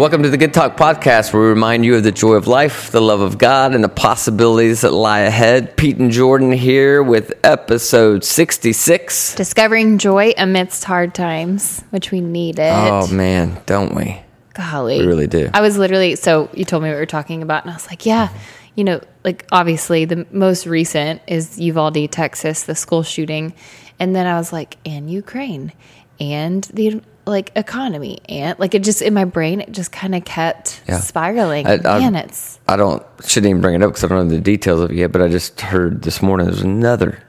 welcome to the Good Talk Podcast, where we remind you of the joy of life, the love of God, and the possibilities that lie ahead. Pete and Jordan here with episode 66. Discovering joy amidst hard times, which we needed. Oh, man, don't we? Golly. We really do. I was literally, so you told me what we were talking about, and I was like, yeah, you know, like obviously the most recent is Uvalde, Texas, the school shooting. And then I was like, and Ukraine and the like economy and like it just in my brain it just kind of kept Yeah. spiraling I- I- man it's I don't, shouldn't even bring it up because I don't know the details of it yet, but I just heard this morning there's another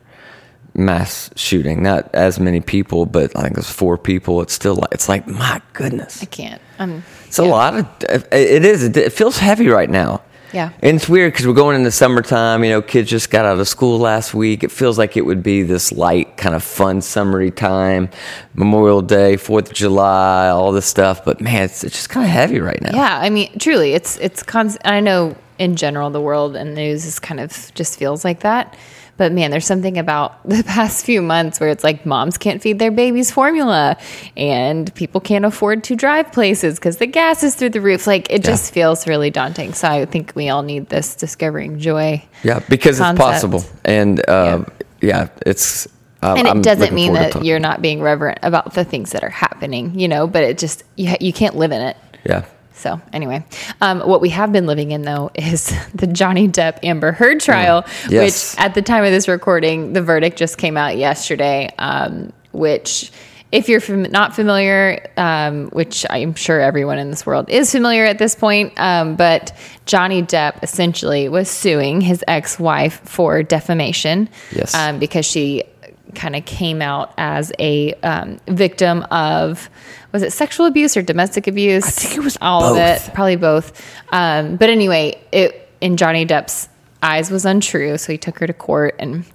mass shooting. Not as many people, but I think it's four people. It's still, like, it's like, my goodness. i can't um It's a lot of. It is. It feels heavy right now. Yeah. And it's weird because we're going into summertime. You know, kids just got out of school last week. It feels like it would be this light, kind of fun summery time, Memorial Day, Fourth of July, all this stuff. But man, it's, it's just kind of heavy right now. yeah i mean truly it's it's constant i know in general the world and news is kind of just feels like that but man there's something about the past few months where it's like moms can't feed their babies formula and people can't afford to drive places because the gas is through the roof like it just feels really daunting so i think we all need this discovering joy Yeah, because concept. it's possible, and uh, yeah. it's. Uh, and it I'm doesn't mean that you're not being reverent about the things that are happening you know but it just you, ha- you can't live in it Yeah. So anyway, um, what we have been living in though is the Johnny Depp Amber Heard trial, Mm. Yes. which at the time of this recording, the verdict just came out yesterday. Um, which, if you're fam- not familiar, um, which I'm sure everyone in this world is familiar at this point, um, but Johnny Depp essentially was suing his ex-wife for defamation. Yes. Um, because she kind of came out as a um, victim of was it sexual abuse or domestic abuse? I think it was all of it, probably both. Um, but anyway, it in Johnny Depp's eyes was untrue, so he took her to court, and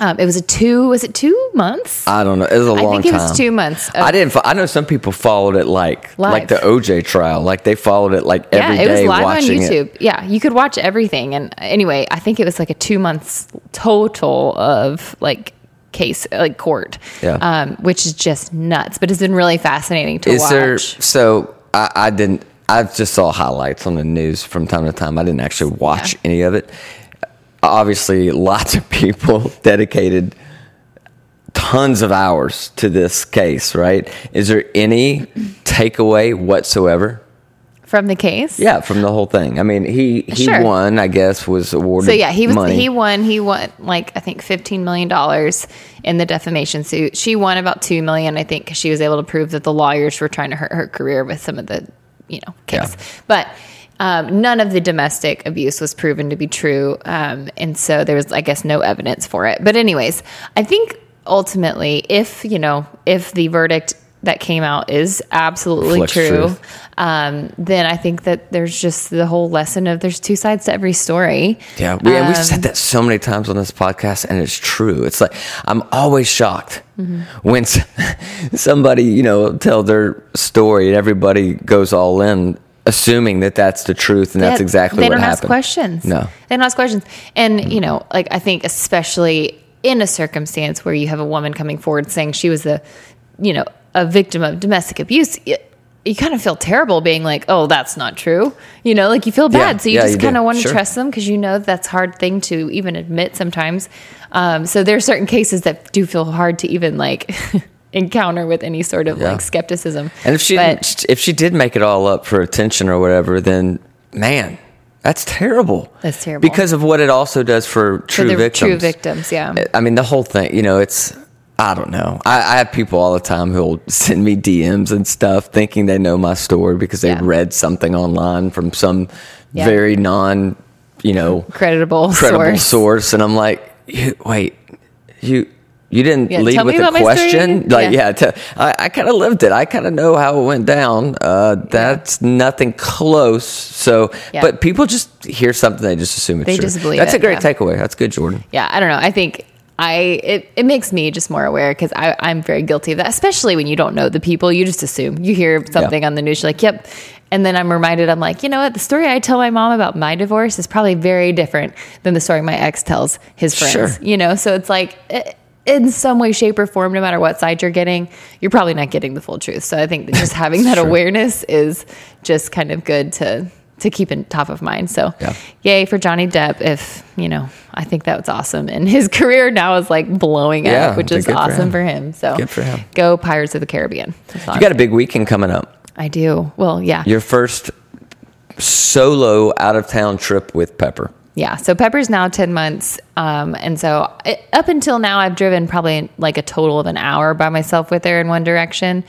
um, it was a two. Was it two months? I don't know. It was a I long time. I think it time. was two months of- I didn't. fo- I know some people followed it like like the OJ trial. Like they followed it like yeah, every it was day live on YouTube. it. Yeah, you could watch everything. And anyway, I think it was like a two months total of like case like court. Yeah. Um, which is just nuts, but it's been really fascinating to Is watch. there? So I, I didn't. I just saw highlights on the news from time to time. I didn't actually watch Yeah. any of it. Obviously, lots of people dedicated tons of hours to this case. Right? Is there any takeaway whatsoever? From the case? Yeah, from the whole thing. I mean, he he Sure. won. I guess was awarded. So yeah, he was money. he won he won like I think fifteen million dollars in the defamation suit. She won about two million, I think, because she was able to prove that the lawyers were trying to hurt her career with some of the you know case. But um, none of the domestic abuse was proven to be true, um, and so there was I guess no evidence for it. But anyways, I think ultimately, if you know if the verdict that came out is absolutely Reflects true um, then I think that there's just the whole lesson of there's two sides to every story. Yeah, we, and we've Um, said that so many times on this podcast, and it's true. It's like I'm always shocked Mm-hmm. when somebody, you know, tell their story and everybody goes all in, assuming that that's the truth and that's Yeah, exactly they what don't happened. ask questions. No. they don't ask questions. And you know, like I think especially in a circumstance where you have a woman coming forward saying she was the, you know, a victim of domestic abuse. You, you kind of feel terrible being like, "Oh, that's not true." You know, like you feel Yeah, bad, so you yeah, just kind of want to Sure. trust them because you know that's a hard thing to even admit sometimes. Um, so there are certain cases that do feel hard to even like encounter with any sort of Yeah. like skepticism. And if she But- if she did make it all up for attention or whatever, then man, that's terrible. That's terrible. because of what it also does for for true the victims. true victims, yeah. I mean, the whole thing, you know, it's, I don't know. I, I have people all the time who'll send me DMs and stuff thinking they know my story because they Yeah. read something online from some Yeah. very non, you know, credible, credible source. source. And I'm like, you, wait, you, you didn't Yeah, lead with a about my story question? Like, Yeah. te- I, I kind of lived it. I kind of know how it went down. Uh, that's nothing close. So, but people just hear something, they just assume it's They true. just believe That's it, a great takeaway. That's good, Jordan. yeah, I don't know. I think I it, it makes me just more aware because I'm very guilty of that, especially when you don't know the people. You just assume you hear something on the news, you're like, "Yep," and then I'm reminded, I'm like, you know what? The story I tell my mom about my divorce is probably very different than the story my ex tells his friends. Sure. You know, so it's like. It, in some way, shape, or form, no matter what side you're getting, you're probably not getting the full truth. So I think that just having that awareness is just kind of good to to keep in top of mind. So Yeah. yay for Johnny Depp. If you know, I think that was awesome, and his career now is like blowing Yeah, up, which is good for awesome him. for him. So Good for him. Go Pirates of the Caribbean. That's You got a big weekend coming up. I do. Well, yeah. Your first solo out of town trip with Pepper. Yeah. So Pepper's now 10 months. Um, and so it, up until now, I've driven probably like a total of an hour by myself with her in one direction.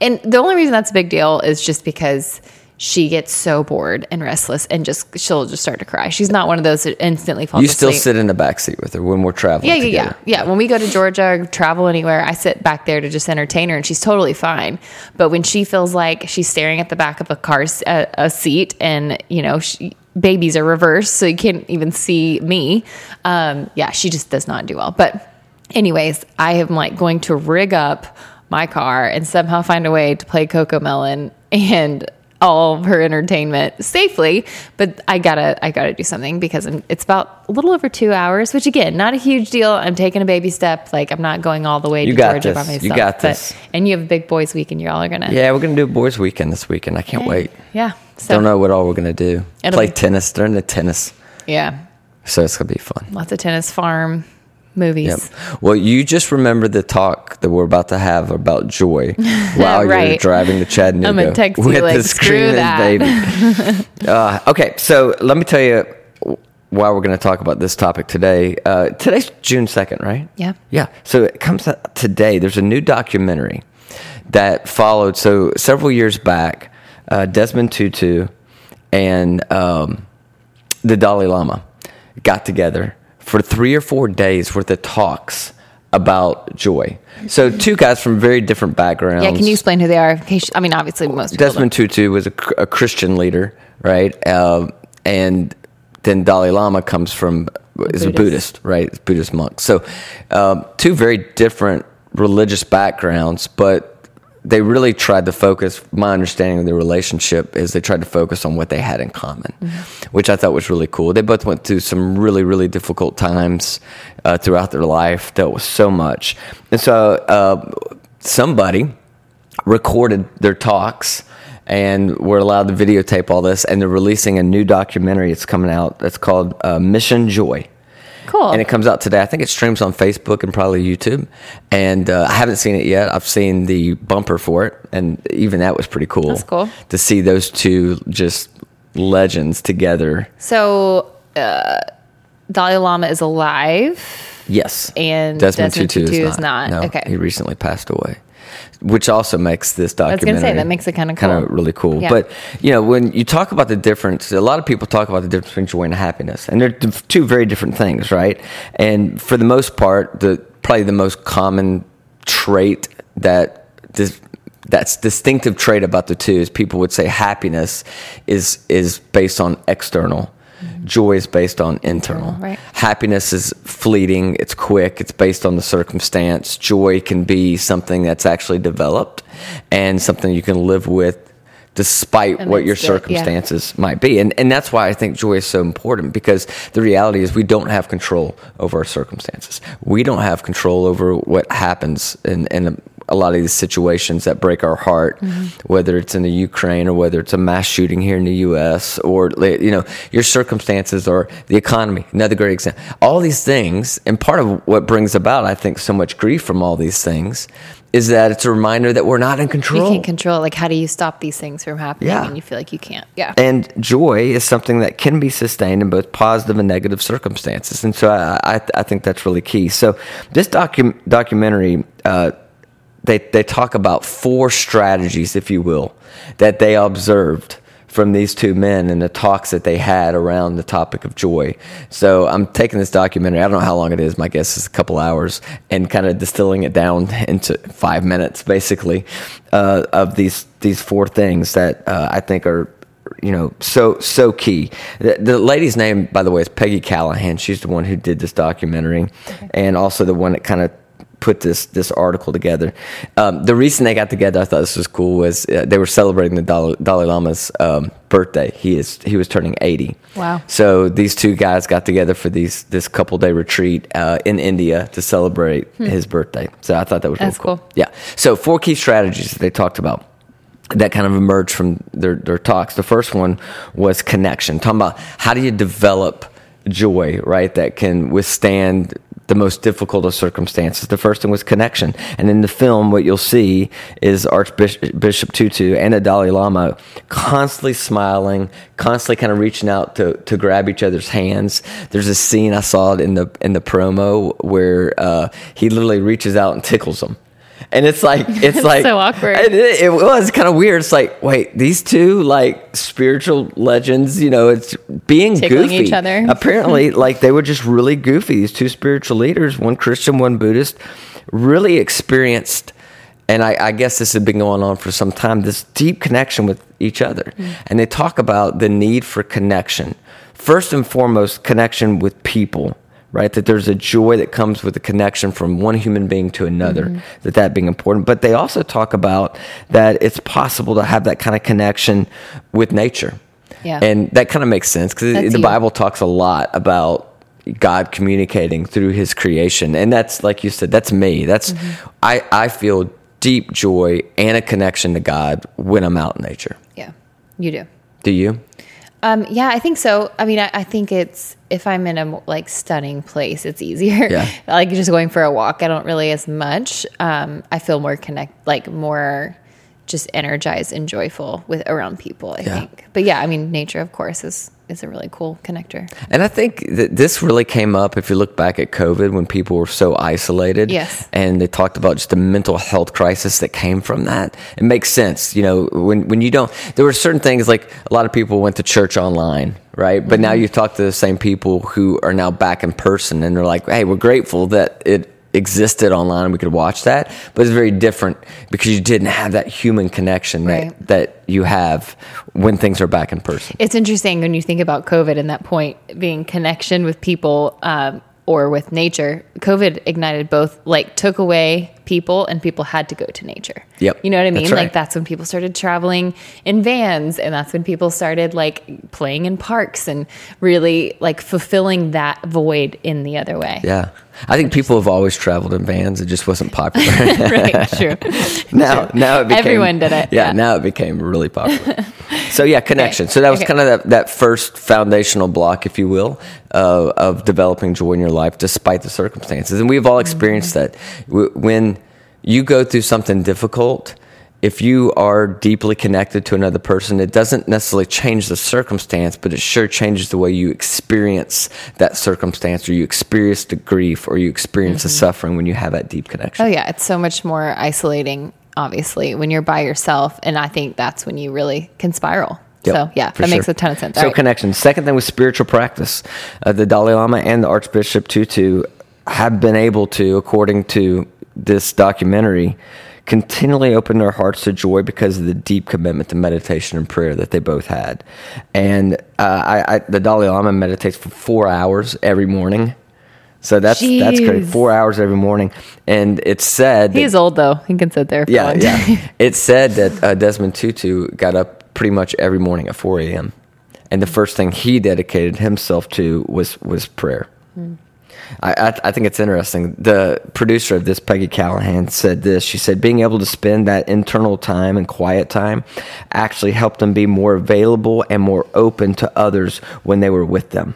And the only reason that's a big deal is just because she gets so bored and restless and just she'll just start to cry. She's not one of those that instantly falls You still asleep. sit in the back seat with her when we're traveling. Yeah, yeah, yeah, together. yeah. When we go to Georgia or travel anywhere, I sit back there to just entertain her, and she's totally fine. But when she feels like she's staring at the back of a car a seat, and you know, she, babies are reversed, so you can't even see me. Um, yeah, she just does not do well. But anyways, I am like going to rig up my car and somehow find a way to play CoComelon and all of her entertainment safely but i gotta i gotta do something because I'm, it's about a little over two hours which again not a huge deal i'm taking a baby step like i'm not going all the way You to got georgia this. by You myself got but- this. and you have a big boys weekend. you all are gonna Yeah, we're gonna do a boys' weekend this weekend. I can't wait. yeah so Don't know what all we're gonna do. Play be- tennis. They're into tennis, yeah so it's gonna be fun. lots of tennis farm movies Yep. Well, you just remember the talk that we're about to have about joy while you're driving to Chattanooga I'm gonna text you, with like, the screw screaming baby. uh, okay, so let me tell you why we're going to talk about this topic today. Uh, today's June second, right? Yeah. Yeah. So it comes out today. There's a new documentary that followed. So several years back, uh, Desmond Tutu and um, the Dalai Lama got together for three or four days worth of talks about joy. So two guys from very different backgrounds. yeah can you explain who they are i mean obviously most people Desmond Tutu was a, a Christian leader, right? Uh, and then Dalai Lama comes from is a Buddhist. Buddhist, right? Buddhist monk. So um, two very different religious backgrounds, but they really tried to focus. My understanding of their relationship is they tried to focus on what they had in common, which I thought was really cool. They both went through some really, really difficult times uh, throughout their life, dealt with so much, and so uh, somebody recorded their talks and were allowed to videotape all this and they're releasing a new documentary it's coming out that's called uh, mission joy cool. And it comes out today. I think it streams on facebook and probably youtube. And uh, i haven't seen it yet. I've seen the bumper for it and even that was pretty cool That's cool. to see those two just legends together. So uh, dalai lama is alive yes And Desmond Tutu is not. no Okay. he recently passed away which also makes this was gonna say, documentary that makes it kind cool. of really cool Yeah. but you know when you talk about the difference a lot of people talk about the difference between joy and happiness and they're two very different things right and for the most part the probably the most common trait that this that's distinctive trait about the two is people would say happiness is is based on external joy is based on internal right. happiness is fleeting it's quick it's based on the circumstance joy can be something that's actually developed and something you can live with despite what your Amidst it, yeah. circumstances might be and and that's why I think joy is so important because the reality is we don't have control over our circumstances we don't have control over what happens in in a lot of these situations that break our heart Mm-hmm. whether it's in the Ukraine or whether it's a mass shooting here in the US or you know your circumstances or the economy another great example all these things and part of what brings about I think so much grief from all these things is that it's a reminder that we're not in control you can't control like how do you stop these things from happening Yeah. and you feel like you can't yeah and joy is something that can be sustained in both positive and negative circumstances. And so I, I, I think that's really key. So this docu- documentary, uh, they, they talk about four strategies, if you will, that they observed from these two men and the talks that they had around the topic of joy. So I'm taking this documentary, I don't know how long it is, my guess is a couple hours, and kind of distilling it down into five minutes, basically, uh, of these, these four things that uh, I think are you know so so key. The, the lady's name by the way is peggy callahan. She's the one who did this documentary and also the one that kind of put this this article together. Um, the reason they got together, I thought this was cool, was uh, they were celebrating the Dalai, Dalai Lama's um, birthday. He is he was turning eighty. Wow. So these two guys got together for these this couple day retreat uh, in India to celebrate his birthday. So I thought that was really Hmm. That's cool. cool. Yeah. So four key strategies that they talked about that kind of emerged from their, their talks. The first one was connection, talking about how do you develop joy, right, that can withstand the most difficult of circumstances. The first thing was connection. And in the film, what you'll see is Archbishop Bishop Tutu and the Dalai Lama constantly smiling, constantly kind of reaching out to, to grab each other's hands. There's a scene I saw in the in the promo where uh, he literally reaches out and tickles them. And it's like it's like so awkward. it, it was kind of weird. It's like, wait, these two like spiritual legends, you know, it's being Tickling goofy. each other. Apparently, like they were just really goofy. These two spiritual leaders, one Christian, one Buddhist, really experienced. And I, I guess this has been going on for some time. This deep connection with each other, Mm. and they talk about the need for connection. First and foremost, connection with people right that there's a joy that comes with the connection from one human being to another Mm-hmm. that that being important but they also talk about that it's possible to have that kind of connection with nature Yeah. and that kind of makes sense because the you. bible talks a lot about god communicating through his creation and that's like you said that's me that's Mm-hmm. i i feel deep joy and a connection to god when i'm out in nature Yeah, you do. do you Um, yeah, I think so. I mean, I, I think it's if I'm in a like stunning place, it's easier. Yeah. like just going for a walk, I don't really as much. Um, I feel more connect, like more just energized and joyful with around people. I Yeah. think. But yeah, I mean, nature, of course, is is a really cool connector. And I think that this really came up if you look back at COVID when people were so isolated. Yes. And they talked about just the mental health crisis that came from that. It makes sense. You know, when, when you don't, there were certain things like a lot of people went to church online, right? But now mm-hmm. you talk to the same people who are now back in person and they're like, hey, we're grateful that it existed online and we could watch that. But it's very different because you didn't have that human connection Right. that, that you have when things are back in person. It's interesting when you think about COVID and that point being connection with people um, or with nature. COVID ignited both, like took away people, and people had to go to nature. Yep, You know what I that's mean? right. Like that's when people started traveling in vans, and that's when people started like playing in parks and really like fulfilling that void in the other way. Yeah. I think people have always traveled in vans. It just wasn't popular. right. True. now, now it became, Everyone did it, Yeah, yeah. now it became really popular. so yeah, connection. So that was Okay. kind of that, that first foundational block, if you will, uh, of developing joy in your life despite the circumstances. And we've all experienced that W- when you go through something difficult. If you are deeply connected to another person, it doesn't necessarily change the circumstance, but it sure changes the way you experience that circumstance, or you experience the grief, or you experience the suffering when you have that deep connection. Oh yeah, it's so much more isolating, obviously, when you're by yourself, and I think that's when you really can spiral. Yep, so yeah, that makes a ton of sense. So right. connection. Second thing was spiritual practice. Uh, the Dalai Lama and the Archbishop Tutu have been able to, according to this documentary, continually open their hearts to joy because of the deep commitment to meditation and prayer that they both had. And uh, I, I, the Dalai Lama meditates for four hours every morning. So that's that's great. Four hours every morning, and it's said that- He's old though; he can sit there. For a yeah, yeah. time. It said that uh, Desmond Tutu got up pretty much every morning at 4 a.m. And the first thing he dedicated himself to was was prayer. I, I, I think it's interesting. The producer of this, Peggy Callahan, said this. She said, being able to spend that internal time and quiet time actually helped them be more available and more open to others when they were with them.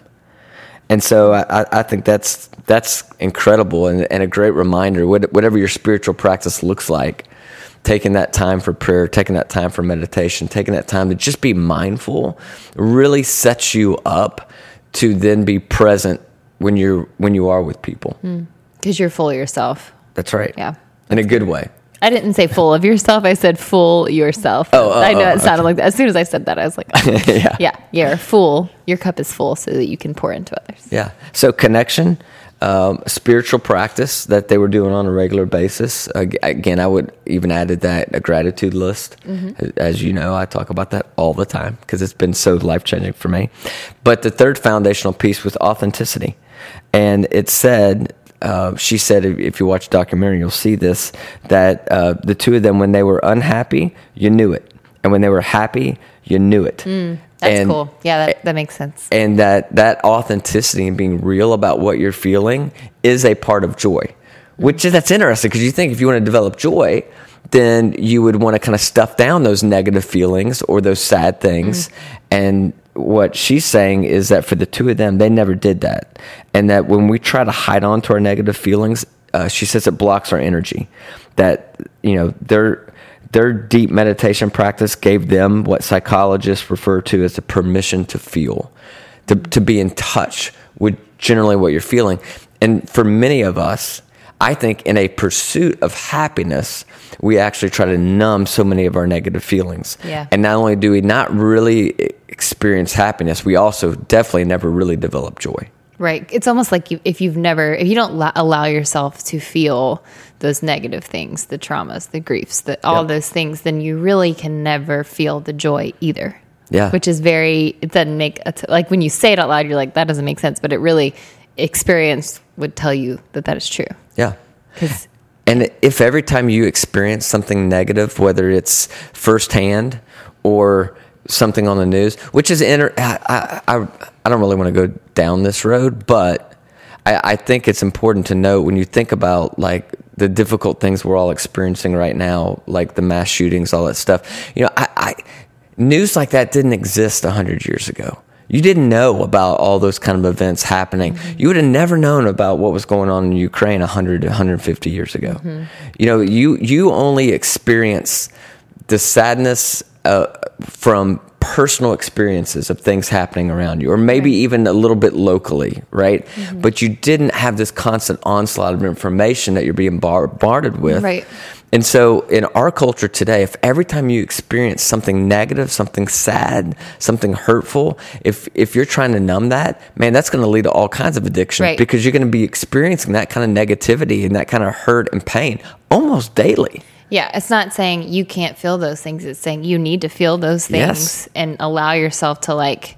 And so I, I- think that's that's incredible and, and a great reminder. What- Whatever your spiritual practice looks like, taking that time for prayer, taking that time for meditation, taking that time to just be mindful, really sets you up to then be present when you're when you are with people. because you're full of yourself. That's right. Yeah. in a good way. I didn't say full of yourself. I said full yourself. Oh, oh, I know oh, it sounded like that. As soon as I said that, I was like, yeah. yeah, you're full. Your cup is full so that you can pour into others. Yeah. So connection, um, spiritual practice that they were doing on a regular basis. Ag- Again, I would even added that a gratitude list. As you know, I talk about that all the time because it's been so life changing for me. But the third foundational piece was authenticity, and it said. uh, she said, if, you watch the documentary, you'll see this that uh, the two of them, when they were unhappy, you knew it, and when they were happy, you knew it. Mm, That's And- cool. Yeah, that, that makes sense. and that that authenticity and being real about what you're feeling is a part of joy which is that's interesting because you think if you want to develop joy then you would want to kind of stuff down those negative feelings or those sad things and what she's saying is that for the two of them they never did that and that when we try to hide on to our negative feelings uh, she says it blocks our energy that you know their their deep meditation practice gave them what psychologists refer to as the permission to feel to, to be in touch with generally what you're feeling. And for many of us, I think in a pursuit of happiness, we actually try to numb so many of our negative feelings. Yeah. And not only do we not really experience happiness, we also definitely never really develop joy. Right. It's almost like you, if you've never, if you don't allow yourself to feel those negative things, the traumas, the griefs, the, all Yep. those things, then you really can never feel the joy either. Yeah. Which is very, it doesn't make, a t- like when you say it out loud, you're like, that doesn't make sense. But it really, experience would tell you that that is true. Yeah. Because, And if every time you experience something negative, whether it's firsthand or something on the news, which is inter- I, I, I, I don't really want to go down this road, but I, I think it's important to note when you think about like the difficult things we're all experiencing right now, like the mass shootings, all that stuff. You know, I, I news like that didn't exist hundred years ago. You didn't know about all those kind of events happening. Mm-hmm. You would have never known about what was going on in Ukraine 100 to 150 years ago. Mm-hmm. You know, you you only experience the sadness uh, from personal experiences of things happening around you, or maybe even a little bit locally, right? Mm-hmm. But you didn't have this constant onslaught of information that you're being bombarded with. Right. And so in our culture today, if every time you experience something negative, something sad, something hurtful, if if you're trying to numb that, man, that's going to lead to all kinds of addiction Right. because you're going to be experiencing that kind of negativity and that kind of hurt and pain almost daily. yeah, it's not saying you can't feel those things. It's saying you need to feel those things Yes. and allow yourself to like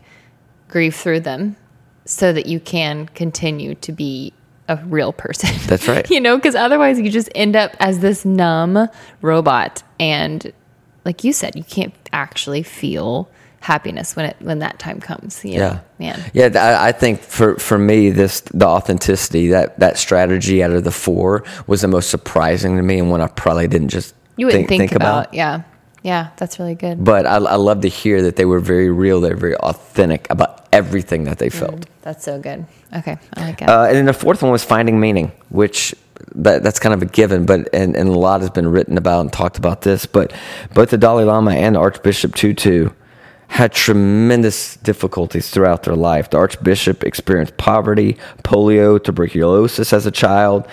grieve through them so that you can continue to be a real person. That's right. you know, because otherwise you just end up as this numb robot. And like you said, you can't actually feel happiness when it when that time comes. You know? Yeah, man. Yeah, I I think for for me, this the authenticity that that strategy out of the four was the most surprising to me, and one I probably didn't just You wouldn't think, about, Yeah, yeah, that's really good. But I, I love to hear that they were very real. They're very authentic about everything that they felt. That's so good. Okay, I like it. Uh, and then the fourth one was finding meaning, which that, that's kind of a given, but and, and a lot has been written about and talked about this. But both the Dalai Lama and Archbishop Tutu had tremendous difficulties throughout their life. The Archbishop experienced poverty, polio, tuberculosis as a child.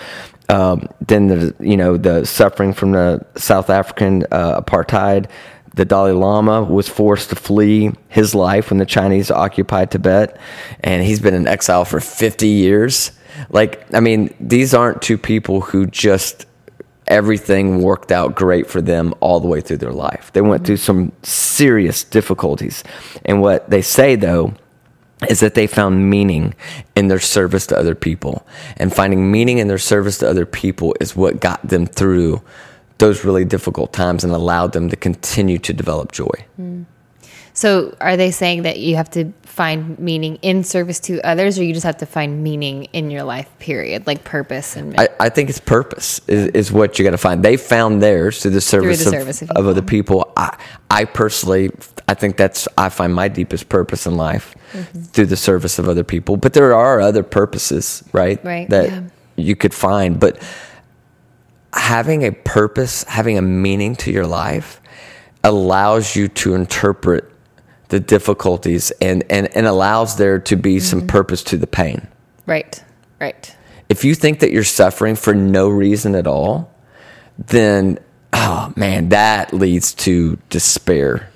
Um, then the you know the suffering from the South African uh, apartheid. The Dalai Lama was forced to flee his life when the Chinese occupied Tibet, and he's been in exile for 50 years. Like, I mean, these aren't two people who just everything worked out great for them all the way through their life. They went through some serious difficulties. And what they say, though, is that they found meaning in their service to other people. And finding meaning in their service to other people is what got them through those really difficult times and allowed them to continue to develop joy. Hmm. So, are they saying that you have to find meaning in service to others, or you just have to find meaning in your life, period, like purpose and I, I think it's purpose is, is what you got to find. They found theirs through the service, the of, service of of, other people. I, I personally, I think that's I find my deepest purpose in life Mm-hmm. through the service of other people. But there are other purposes, right? Right, That yeah. you could find, but having a purpose, having a meaning to your life, allows you to interpret the difficulties and and, and allows there to be Mm-hmm. some purpose to the pain right, right, if you think that you're suffering for no reason at all, then oh man, that leads to despair.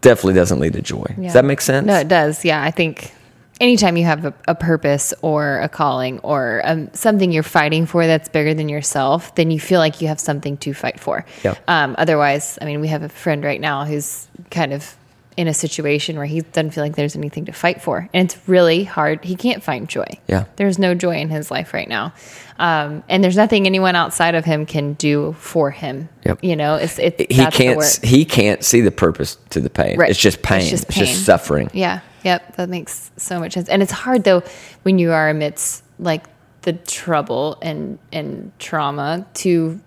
Definitely doesn't lead to joy. Yeah. Does that make sense? No, it does. Yeah, I think anytime you have a, a purpose or a calling or um, something you're fighting for that's bigger than yourself, then you feel like you have something to fight for. Yeah. Um, otherwise, I mean, we have a friend right now who's kind of in a situation where he doesn't feel like there's anything to fight for. And it's really hard. He can't find joy. Yeah. There's no joy in his life right now. Um, and there's nothing anyone outside of him can do for him. Yep. You know, it's, it, he can't he can't see the purpose to the pain. Right. It's just pain. It's just It's just suffering. Yeah. Yep. That makes so much sense. And it's hard though when you are amidst like the trouble and and trauma to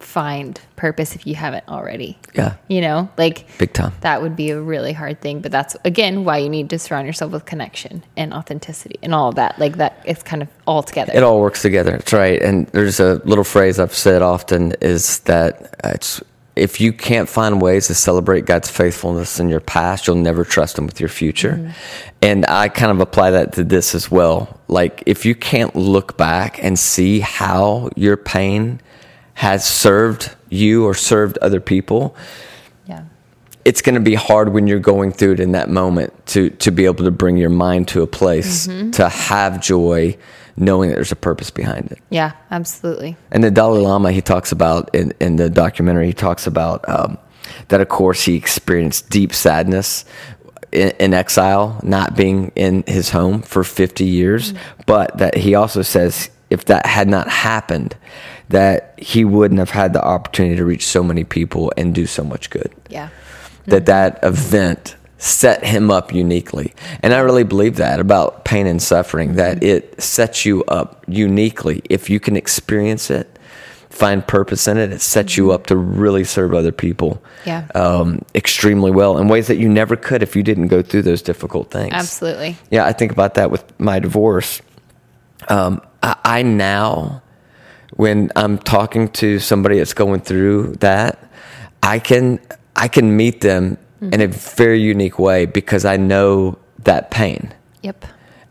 find purpose if you haven't already. Yeah. You know, like Big time. that would be a really hard thing. But that's again why you need to surround yourself with connection and authenticity and all of that. Like that, it's kind of all together. It all works together. That's right. And there's a little phrase I've said often is that it's if you can't find ways to celebrate God's faithfulness in your past, you'll never trust Him with your future. Mm-hmm. And I kind of apply that to this as well. Like if you can't look back and see how your pain has served you or served other people, yeah. it's going to be hard when you're going through it in that moment to to be able to bring your mind to a place to have joy knowing that there's a purpose behind it Yeah. Absolutely. and the dalai lama he talks about in, in the documentary he talks about um, that of course he experienced deep sadness in, in exile not being in his home for 50 years but that he also says if that had not happened that he wouldn't have had the opportunity to reach so many people and do so much good Yeah. that that event set him up uniquely. And I really believe that about pain and suffering, that it sets you up uniquely. If you can experience it, find purpose in it, it sets you up to really serve other people Yeah. um, extremely well in ways that you never could if you didn't go through those difficult things. Absolutely. Yeah, I think about that with my divorce. Um, I, I now, when I'm talking to somebody that's going through that, I can I can meet them in a mm-hmm. very unique way because I know that pain Yep.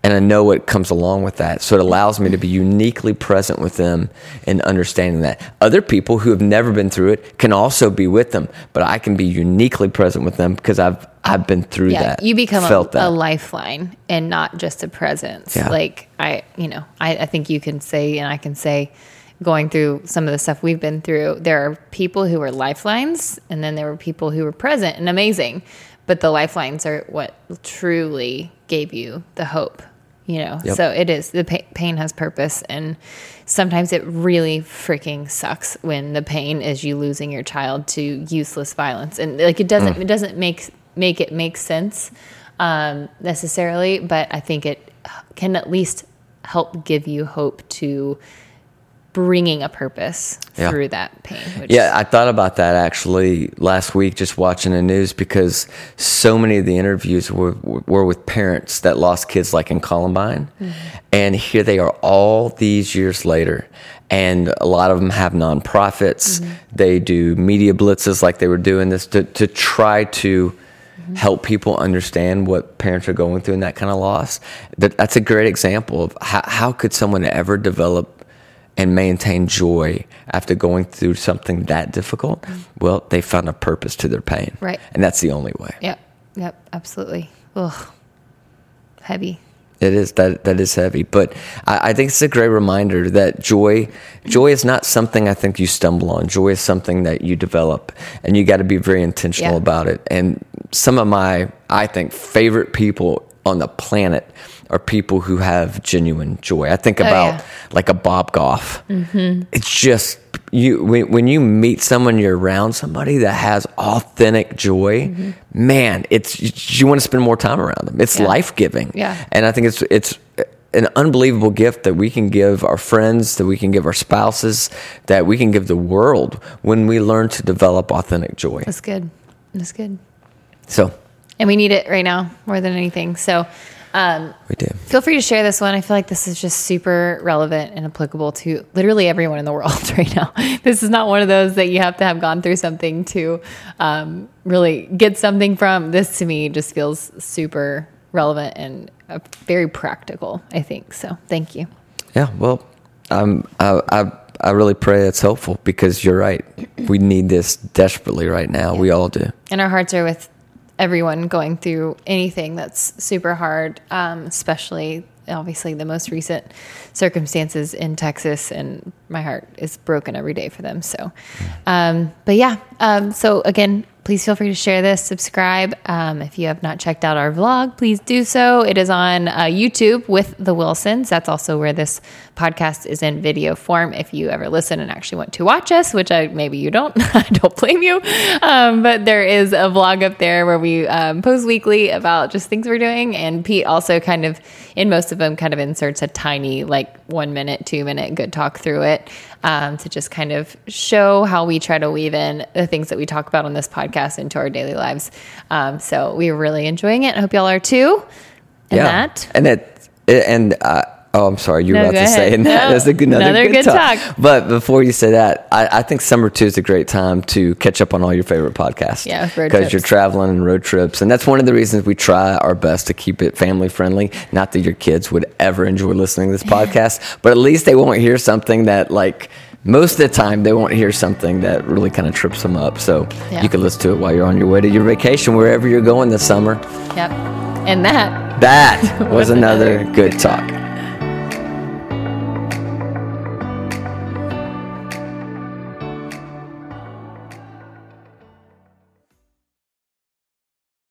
And I know what comes along with that. So it allows me to be uniquely present with them and understanding that. Other people who have never been through it can also be with them, but I can be uniquely present with them because I've I've been through yeah, that. you become a, felt that. a lifeline and not just a presence. Yeah. Like I, you know, I, I think you can say, and I can say, going through some of the stuff we've been through, there are people who were lifelines, and then there were people who were present and amazing. But the lifelines are what truly gave you the hope. You know, Yep. so it is the pa- pain has purpose, and sometimes it really freaking sucks when the pain is you losing your child to useless violence, and like it doesn't it doesn't make make it make sense um, necessarily, but I think it can at least help give you hope to bringing a purpose Yeah. through that pain. Which Yeah, I thought about that actually last week just watching the news because so many of the interviews were, were with parents that lost kids like in Columbine. Mm-hmm. And here they are all these years later. And a lot of them have nonprofits. Mm-hmm. They do media blitzes like they were doing this to, to try to mm-hmm. help people understand what parents are going through in that kind of loss. That, that's a great example of how, how could someone ever develop and maintain joy after going through something that difficult, mm. well, they found a purpose to their pain. Right. And that's the only way. Yep. Yep. Absolutely. Ugh. Heavy. It is that that is heavy. But I, I think it's a great reminder that joy joy is not something I think you stumble on. Joy is something that you develop and you gotta be very intentional Yeah. about it. And some of my I think favorite people on the planet are people who have genuine joy. I think oh, about yeah. like a Bob Goff. Mm-hmm. It's just you when, when you meet someone, you're around somebody that has authentic joy. Mm-hmm. Man, it's you, you want to spend more time around them. It's Yeah. life giving. Yeah. and I think it's it's an unbelievable gift that we can give our friends, that we can give our spouses, that we can give the world when we learn to develop authentic joy. That's good. That's good. So And we need it right now more than anything. So, um, we do. feel free to share this one. I feel like this is just super relevant and applicable to literally everyone in the world right now. This is not one of those that you have to have gone through something to um, really get something from. This to me just feels super relevant and uh, very practical, I think. So thank you. Yeah, well, um, I, I, I really pray it's helpful because you're right. We need this desperately right now. We all do. And our hearts are with everyone going through anything that's super hard, um, especially obviously the most recent circumstances in Texas. And my heart is broken every day for them. So, um, but yeah. Um, so again, please feel free to share this, subscribe. Um, if you have not checked out our vlog, please do so. It is on uh, YouTube with the Wilsons. That's also where this podcast is in video form. If you ever listen and actually want to watch us, which I maybe you don't, I don't blame you. Um, but there is a vlog up there where we um, post weekly about just things we're doing. And Pete also kind of, in most of them, kind of inserts a tiny, like one minute, two minute good talk through it um, to just kind of show how we try to weave in the things that we talk about on this podcast into our daily lives. Um, so we're really enjoying it. I hope y'all are too. And that. and it, and uh, oh, I'm sorry, you were No, about to say ahead. and that No, is a good, another, another good, good talk. talk. But before you say that, I, I think summer two is a great time to catch up on all your favorite podcasts. Yeah, because you're traveling and road trips, and that's one of the reasons we try our best to keep it family friendly. Not that your kids would ever enjoy listening to this podcast, but at least they won't hear something that like. Most of the time, they won't hear something that really kind of trips them up. So Yeah. you can listen to it while you're on your way to your vacation, wherever you're going this summer. Yep. And that That was another good talk.